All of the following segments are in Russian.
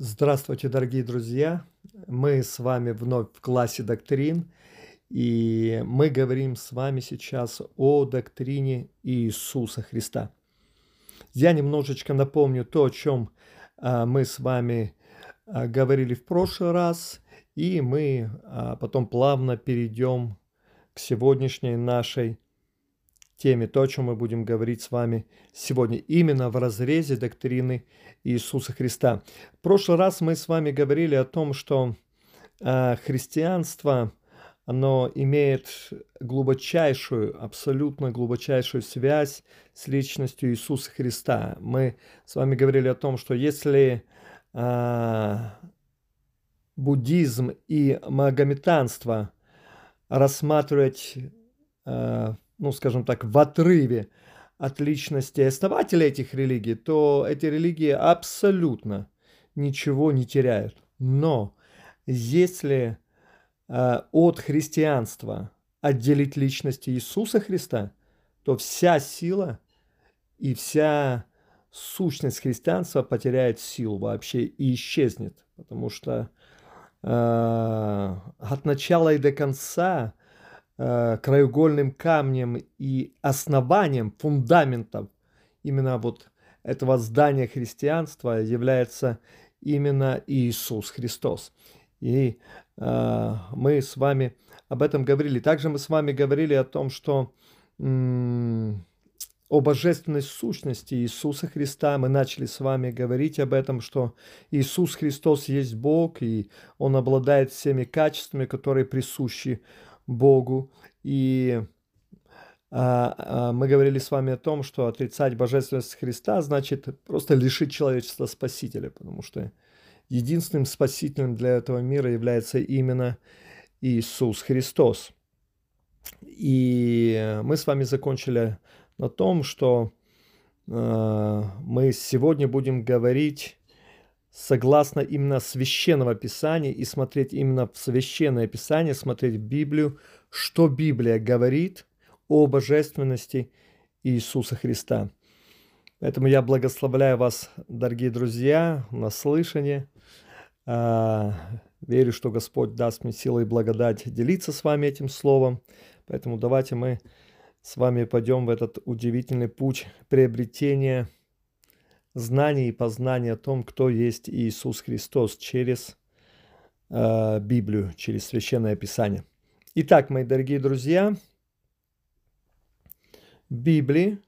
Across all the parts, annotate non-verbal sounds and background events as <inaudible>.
Здравствуйте, дорогие друзья! Мы с вами вновь в классе доктрин, и мы говорим с вами сейчас о доктрине Иисуса Христа. Я немножечко напомню то, о чем а, мы с вами а, говорили в прошлый раз, и мы а, потом плавно перейдем к сегодняшней нашей теме, то, о чем мы будем говорить с вами сегодня, именно в разрезе доктрины Иисуса Христа. В прошлый раз мы с вами говорили о том, что э, христианство, оно имеет глубочайшую, абсолютно глубочайшую связь с личностью Иисуса Христа. Мы с вами говорили о том, что если э, буддизм и магометанство рассматривать э, ну, скажем так, в отрыве от личности основателя этих религий, то эти религии абсолютно ничего не теряют. Но если э, от христианства отделить личность Иисуса Христа, то вся сила и вся сущность христианства потеряет силу вообще и исчезнет, потому что э, от начала и до конца Э, краеугольным камнем и основанием, фундаментом именно вот этого здания христианства является именно Иисус Христос. И э, мы с вами об этом говорили. Также мы с вами говорили о том, что о божественной сущности Иисуса Христа. Мы начали с вами говорить об этом, что Иисус Христос есть Бог, и Он обладает всеми качествами, которые присущи Богу. И а, а, мы говорили с вами о том, что отрицать божественность Христа значит просто лишить человечества Спасителя, потому что единственным Спасителем для этого мира является именно Иисус Христос. И мы с вами закончили на том, что э, мы сегодня будем говорить согласно именно священного писания и смотреть именно в священное писание, смотреть в Библию, что Библия говорит о божественности Иисуса Христа. Поэтому я благословляю вас, дорогие друзья, на слышание. А, верю, что Господь даст мне силы и благодать делиться с вами этим словом. Поэтому давайте мы с вами пойдем в этот удивительный путь приобретения – знание и познание о том, кто есть Иисус Христос через э, Библию, через Священное Писание. Итак, мои дорогие друзья, Библии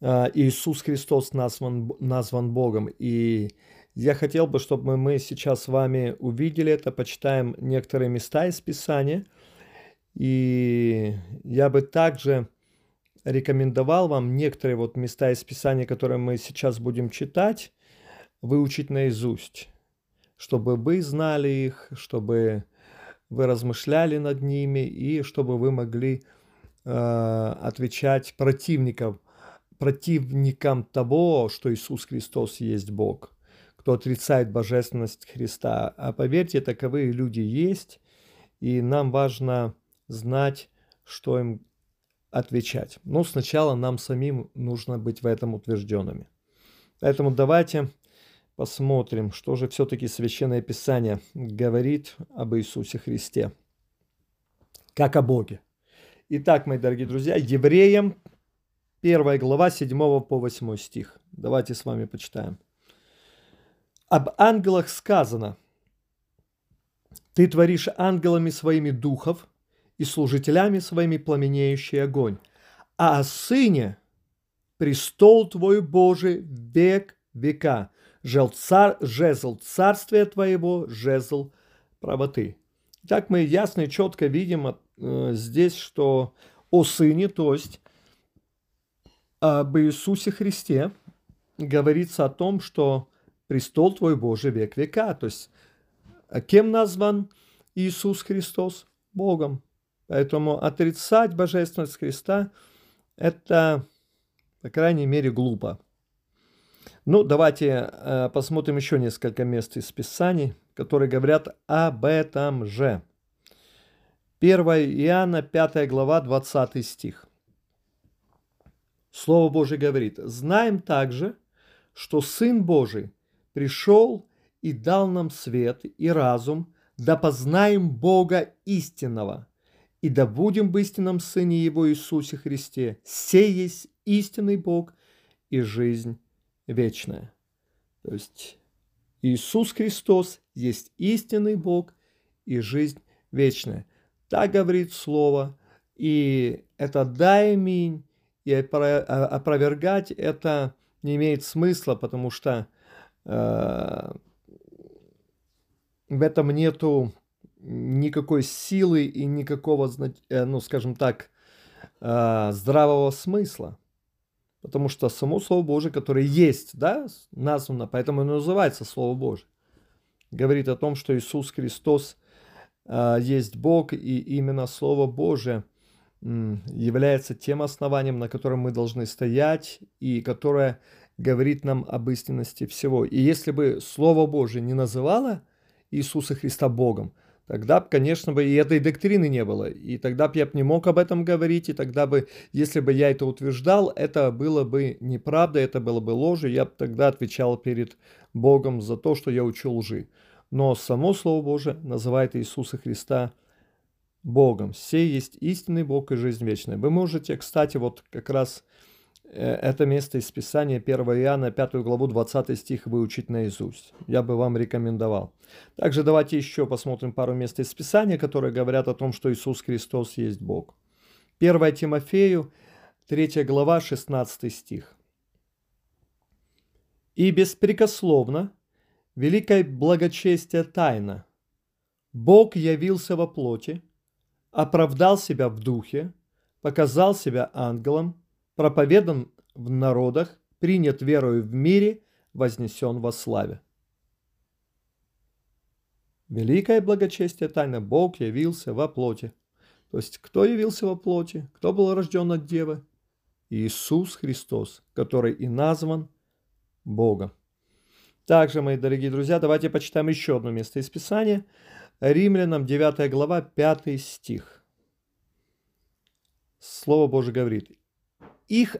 э, Иисус Христос назван, назван Богом. И я хотел бы, чтобы мы сейчас с вами увидели это, почитаем некоторые места из Писания. И я бы также рекомендовал вам некоторые вот места из Писания, которые мы сейчас будем читать, выучить наизусть, чтобы вы знали их, чтобы вы размышляли над ними и чтобы вы могли э, отвечать противникам, противникам того, что Иисус Христос есть Бог, кто отрицает божественность Христа. А поверьте, таковые люди есть, и нам важно знать, что им отвечать. Но сначала нам самим нужно быть в этом утвержденными. Поэтому давайте посмотрим, что же все-таки Священное Писание говорит об Иисусе Христе, как о Боге. Итак, мои дорогие друзья, Евреям 1 глава 7 по 8 стих. Давайте с вами почитаем. Об ангелах сказано, «Ты творишь ангелами своими духов, и служителями своими пламенеющий огонь. А о Сыне престол Твой Божий век века, жел цар, жезл царствия Твоего, жезл правоты. Так мы ясно и четко видим э, здесь, что о Сыне, то есть об Иисусе Христе, говорится о том, что престол Твой Божий век века. То есть кем назван Иисус Христос? Богом. Поэтому отрицать божественность Христа – это, по крайней мере, глупо. Ну, давайте э, посмотрим еще несколько мест из Писаний, которые говорят об этом же. 1 Иоанна, 5 глава, 20 стих. Слово Божие говорит, знаем также, что Сын Божий пришел и дал нам свет и разум, да познаем Бога истинного, и да будем в истинном Сыне Его Иисусе Христе. Сей есть истинный Бог и жизнь вечная. То есть Иисус Христос есть истинный Бог и жизнь вечная. Так говорит Слово, и это да, аминь, и опровергать это не имеет смысла, потому что э, в этом нету никакой силы и никакого, э, ну, скажем так, э, здравого смысла. Потому что само Слово Божие, которое есть, да, названо, поэтому и называется Слово Божие, говорит о том, что Иисус Христос э, есть Бог, и именно Слово Божие является тем основанием, на котором мы должны стоять, и которое говорит нам об истинности всего. И если бы Слово Божие не называло Иисуса Христа Богом, тогда бы, конечно бы, и этой доктрины не было. И тогда бы я бы не мог об этом говорить, и тогда бы, если бы я это утверждал, это было бы неправда, это было бы ложью, я бы тогда отвечал перед Богом за то, что я учу лжи. Но само Слово Божие называет Иисуса Христа Богом. Сей есть истинный Бог и жизнь вечная. Вы можете, кстати, вот как раз это место из Писания 1 Иоанна 5 главу 20 стих выучить наизусть. Я бы вам рекомендовал. Также давайте еще посмотрим пару мест из Писания, которые говорят о том, что Иисус Христос есть Бог. 1 Тимофею 3 глава 16 стих. «И беспрекословно, великое благочестие тайна, Бог явился во плоти, оправдал себя в духе, показал себя ангелом, проповедан в народах, принят верою в мире, вознесен во славе. Великое благочестие тайна Бог явился во плоти. То есть, кто явился во плоти? Кто был рожден от Девы? Иисус Христос, который и назван Богом. Также, мои дорогие друзья, давайте почитаем еще одно место из Писания. Римлянам 9 глава, 5 стих. Слово Божие говорит, их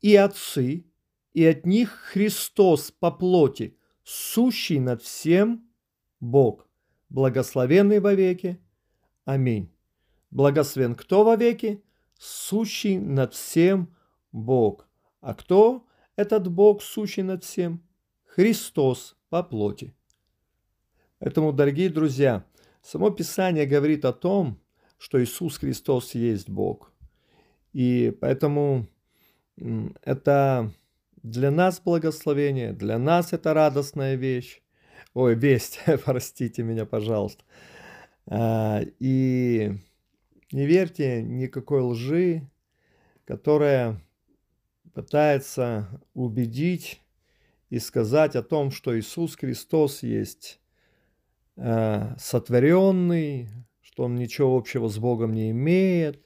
и отцы, и от них Христос по плоти, сущий над всем Бог, благословенный вовеки. Аминь. Благословен кто вовеки? Сущий над всем Бог. А кто этот Бог, сущий над всем? Христос по плоти. Поэтому, дорогие друзья, само Писание говорит о том, что Иисус Христос есть Бог. И поэтому это для нас благословение, для нас это радостная вещь. Ой, весть, <laughs> простите меня, пожалуйста. А, и не верьте никакой лжи, которая пытается убедить и сказать о том, что Иисус Христос есть а, сотворенный, что он ничего общего с Богом не имеет,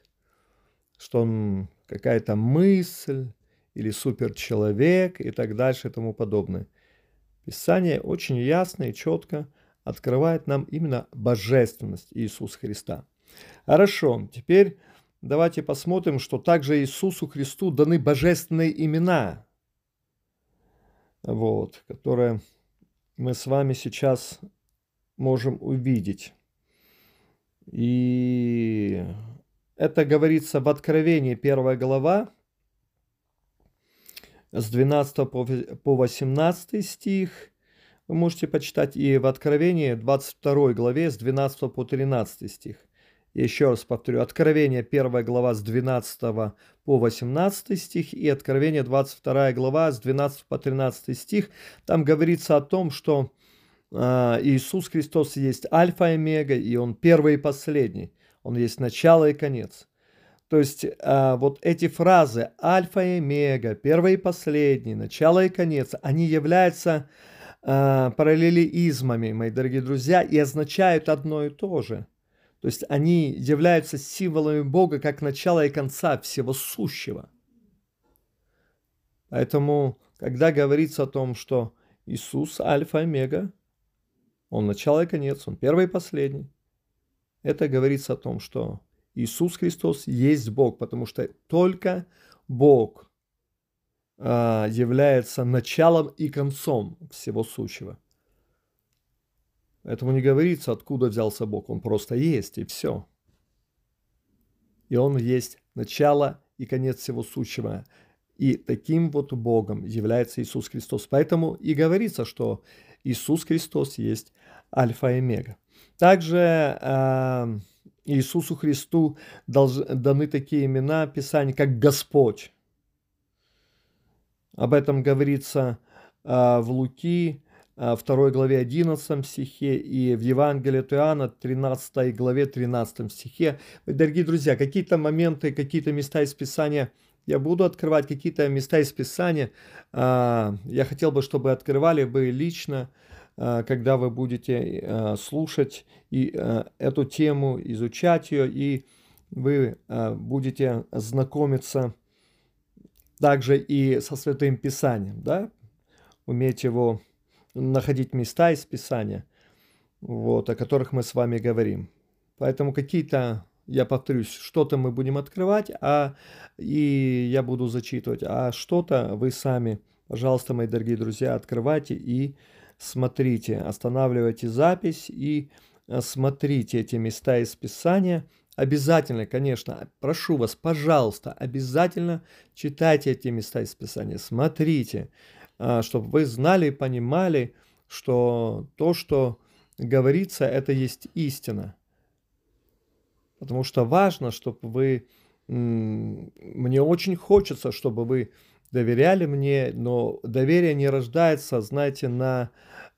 что он какая-то мысль или суперчеловек и так дальше и тому подобное. Писание очень ясно и четко открывает нам именно божественность Иисуса Христа. Хорошо, теперь давайте посмотрим, что также Иисусу Христу даны божественные имена, вот, которые мы с вами сейчас можем увидеть. И это говорится в Откровении, первая глава, с 12 по 18 стих. Вы можете почитать и в Откровении 22 главе с 12 по 13 стих. Еще раз повторю, Откровение 1 глава с 12 по 18 стих и Откровение 22 глава с 12 по 13 стих. Там говорится о том, что э, Иисус Христос есть Альфа и Омега, и Он первый и последний. Он есть начало и конец. То есть а, вот эти фразы альфа и омега, первый и последний, начало и конец, они являются а, параллелизмами, мои дорогие друзья, и означают одно и то же. То есть они являются символами Бога как начала и конца всего сущего. Поэтому, когда говорится о том, что Иисус альфа и омега, он начало и конец, он первый и последний, это говорится о том, что Иисус Христос есть Бог, потому что только Бог а, является началом и концом всего сущего. Этому не говорится, откуда взялся Бог. Он просто есть, и все. И Он есть начало и конец всего сущего. И таким вот Богом является Иисус Христос. Поэтому и говорится, что Иисус Христос есть Альфа и Омега. Также э, Иисусу Христу долж, даны такие имена Писания, как Господь. Об этом говорится э, в Луки, э, 2 главе 11 стихе и в Евангелии от Иоанна 13 главе 13 стихе. Дорогие друзья, какие-то моменты, какие-то места из Писания я буду открывать какие-то места из Писания. Э, я хотел бы, чтобы открывали вы лично, э, когда вы будете э, слушать и эту тему, изучать ее, и вы будете знакомиться также и со Святым Писанием, да, уметь его находить места из Писания, вот, о которых мы с вами говорим. Поэтому какие-то, я повторюсь, что-то мы будем открывать, а и я буду зачитывать, а что-то вы сами, пожалуйста, мои дорогие друзья, открывайте и смотрите, останавливайте запись и э, смотрите эти места из Писания – Обязательно, конечно, прошу вас, пожалуйста, обязательно читайте эти места из Писания, смотрите, а, чтобы вы знали и понимали, что то, что говорится, это есть истина. Потому что важно, чтобы вы... Мне очень хочется, чтобы вы доверяли мне, но доверие не рождается, знаете, на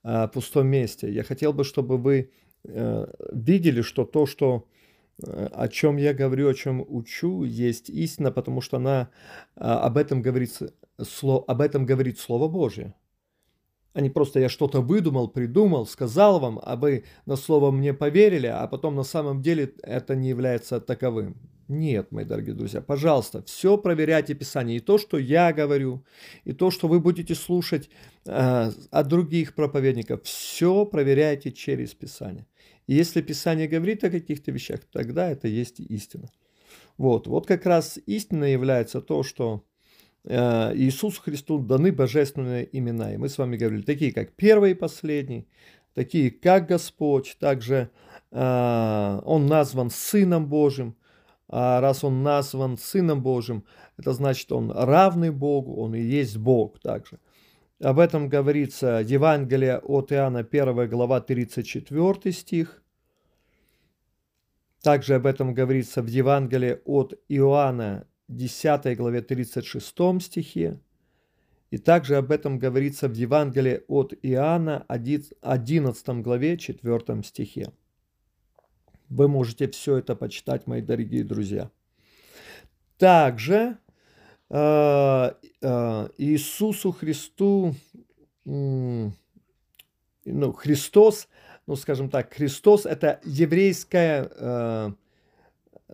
а, пустом месте. Я хотел бы, чтобы вы э, видели, что то, что Э, о чем я говорю, о чем учу, есть истина, потому что она а, об этом говорит, об этом говорит Слово Божье. А не просто я что-то выдумал, придумал, сказал вам, а вы на слово мне поверили, а потом на самом деле это не является таковым. Нет, мои дорогие друзья, пожалуйста, все проверяйте Писание. И то, что я говорю, и то, что вы будете слушать э, от других проповедников, все проверяйте через Писание. И если Писание говорит о каких-то вещах, тогда это есть истина. Вот, вот как раз истина является то, что э, Иисусу Христу даны божественные имена. И мы с вами говорили, такие как первый и последний, такие как Господь, также э, Он назван Сыном Божьим. А раз Он назван Сыном Божьим, это значит, Он равный Богу, Он и есть Бог также. Об этом говорится Евангелие от Иоанна 1 глава 34 стих. Также об этом говорится в Евангелии от Иоанна 10 главе 36 стихе. И также об этом говорится в Евангелии от Иоанна 11 главе 4 стихе. Вы можете все это почитать, мои дорогие друзья. Также э, э, Иисусу Христу, ну, Христос, ну, скажем так, Христос – это еврейское э,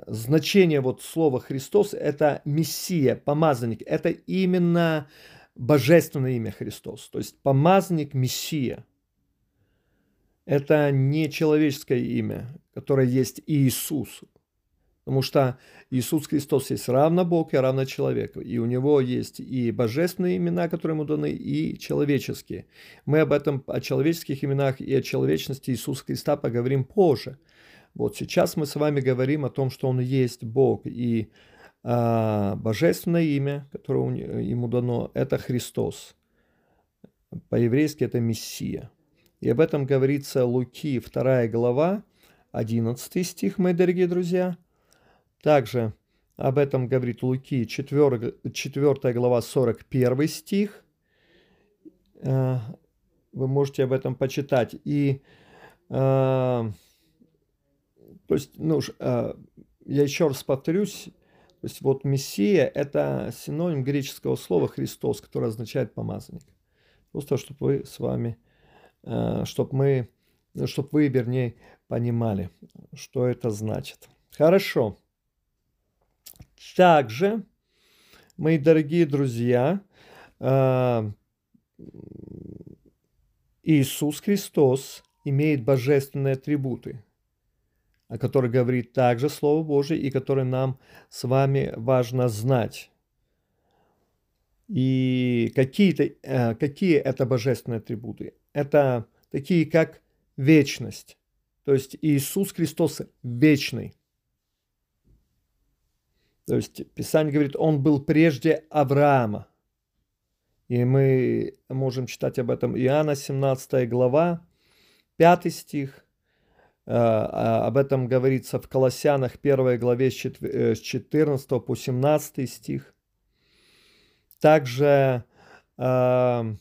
значение вот слова Христос – это Мессия, помазанник. Это именно божественное имя Христос, то есть помазанник, Мессия. Это не человеческое имя, которое есть Иисус. Потому что Иисус Христос есть равно Бог и равно человек. И у него есть и божественные имена, которые ему даны, и человеческие. Мы об этом, о человеческих именах и о человечности Иисуса Христа поговорим позже. Вот сейчас мы с вами говорим о том, что он есть Бог. И а, божественное имя, которое ему дано, это Христос. По-еврейски это Мессия. И об этом говорится Луки, 2 глава, 11 стих, мои дорогие друзья – также об этом говорит Луки, 4, 4 глава, 41 стих. Э, вы можете об этом почитать. И, э, то есть, ну, э, я еще раз повторюсь, то есть вот Мессия – это синоним греческого слова Христос, который означает помазанник. Просто чтобы вы с вами, чтобы мы, чтобы вы, вернее, понимали, что это значит. Хорошо. Также, мои дорогие друзья, а, Иисус Христос имеет божественные атрибуты, о которых говорит также Слово Божие и которые нам с вами важно знать. И какие-то, э, какие это божественные атрибуты? Это такие, как вечность. То есть Иисус Христос вечный. То есть Писание говорит, Он был прежде Авраама. И мы можем читать об этом Иоанна 17 глава, 5 стих. Э, а, об этом говорится в Колоссянах 1 главе с 14 э, по 17 стих. Также э,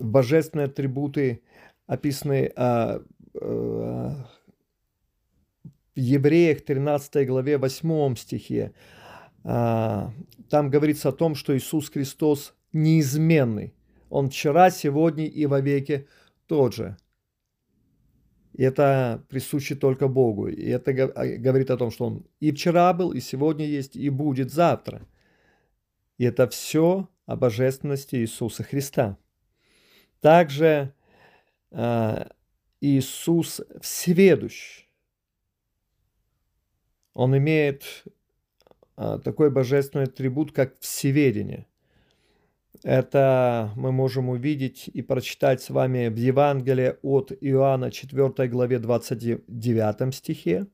божественные атрибуты описаны э, э, в Евреях 13 главе 8 стихе. Э, там говорится о том, что Иисус Христос неизменный. Он вчера, сегодня и во веки тот же. И это присуще только Богу. И это говорит о том, что Он и вчера был, и сегодня есть, и будет завтра. И это все о божественности Иисуса Христа. Также э, Иисус всеведущ. Он имеет э, такой божественный атрибут, как всеведение. Это мы можем увидеть и прочитать с вами в Евангелии от Иоанна 4 главе 29 стихе.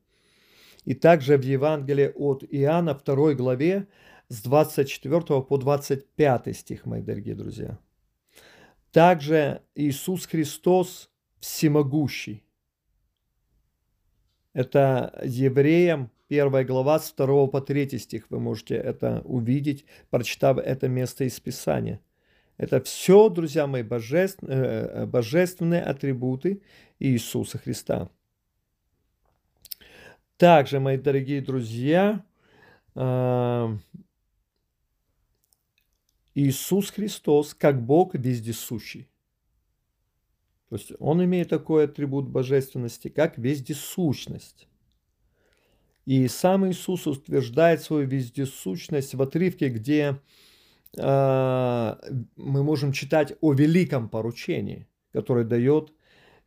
И также в Евангелии от Иоанна 2 главе с 24 по 25 стих, мои дорогие друзья. Также Иисус Христос всемогущий. Это евреям 1 глава с 2 по 3 стих. Вы можете это увидеть, прочитав это место из Писания. Это все, друзья мои, божественные, э, божественные атрибуты Иисуса Христа. Также, мои дорогие друзья, э, Иисус Христос как Бог вездесущий. То есть он имеет такой атрибут божественности, как вездесущность. И сам Иисус утверждает свою вездесущность в отрывке, где э, мы можем читать о великом поручении, которое дает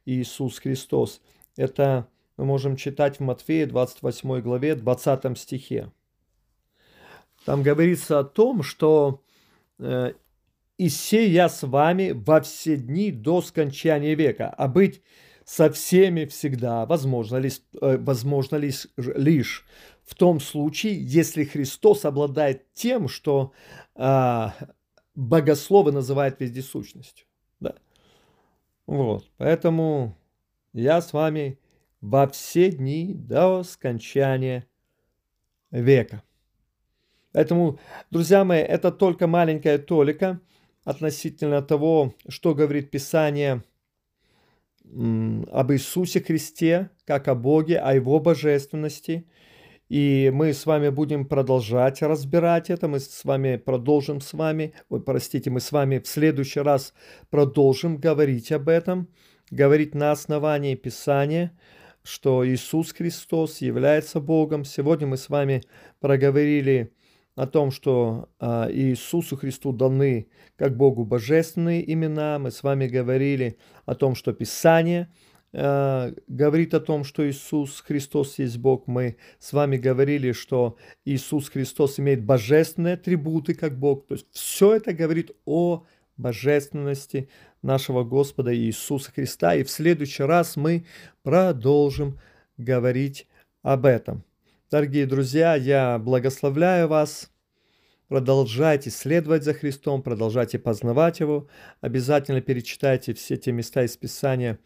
Иисус Христос. Это мы можем читать в Матфея 28 главе 20 стихе. Там говорится о том, что «И се я с вами во все дни до скончания века, а быть со всеми всегда, возможно лишь, э, возможно лишь, лишь в том случае, если Христос обладает тем, что э, богословы называют вездесущностью. Да? Вот, поэтому я с вами во все дни до скончания века. Поэтому, друзья мои, это только маленькая толика относительно того, что говорит Писание об Иисусе Христе, как о Боге, о Его божественности. И мы с вами будем продолжать разбирать это. Мы с вами продолжим с вами, ой, простите, мы с вами в следующий раз продолжим говорить об этом, говорить на основании Писания, что Иисус Христос является Богом. Сегодня мы с вами проговорили о том, что а, Иисусу Христу даны как Богу божественные имена. Мы с вами говорили о том, что Писание а, говорит о том, что Иисус Христос есть Бог. Мы с вами говорили, что Иисус Христос имеет божественные атрибуты как Бог. То есть все это говорит о божественности нашего Господа Иисуса Христа. И в следующий раз мы продолжим говорить об этом. Дорогие друзья, я благословляю вас. Продолжайте следовать за Христом, продолжайте познавать Его. Обязательно перечитайте все те места из Писания,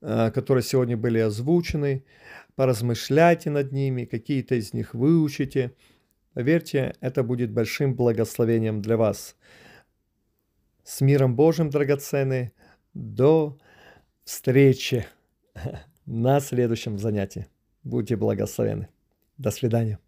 э, которые сегодня были озвучены. Поразмышляйте над ними, какие-то из них выучите. Поверьте, это будет большим благословением для вас. С миром Божьим, драгоценные. До встречи <laughs> на следующем занятии. Будьте благословены. До свидания.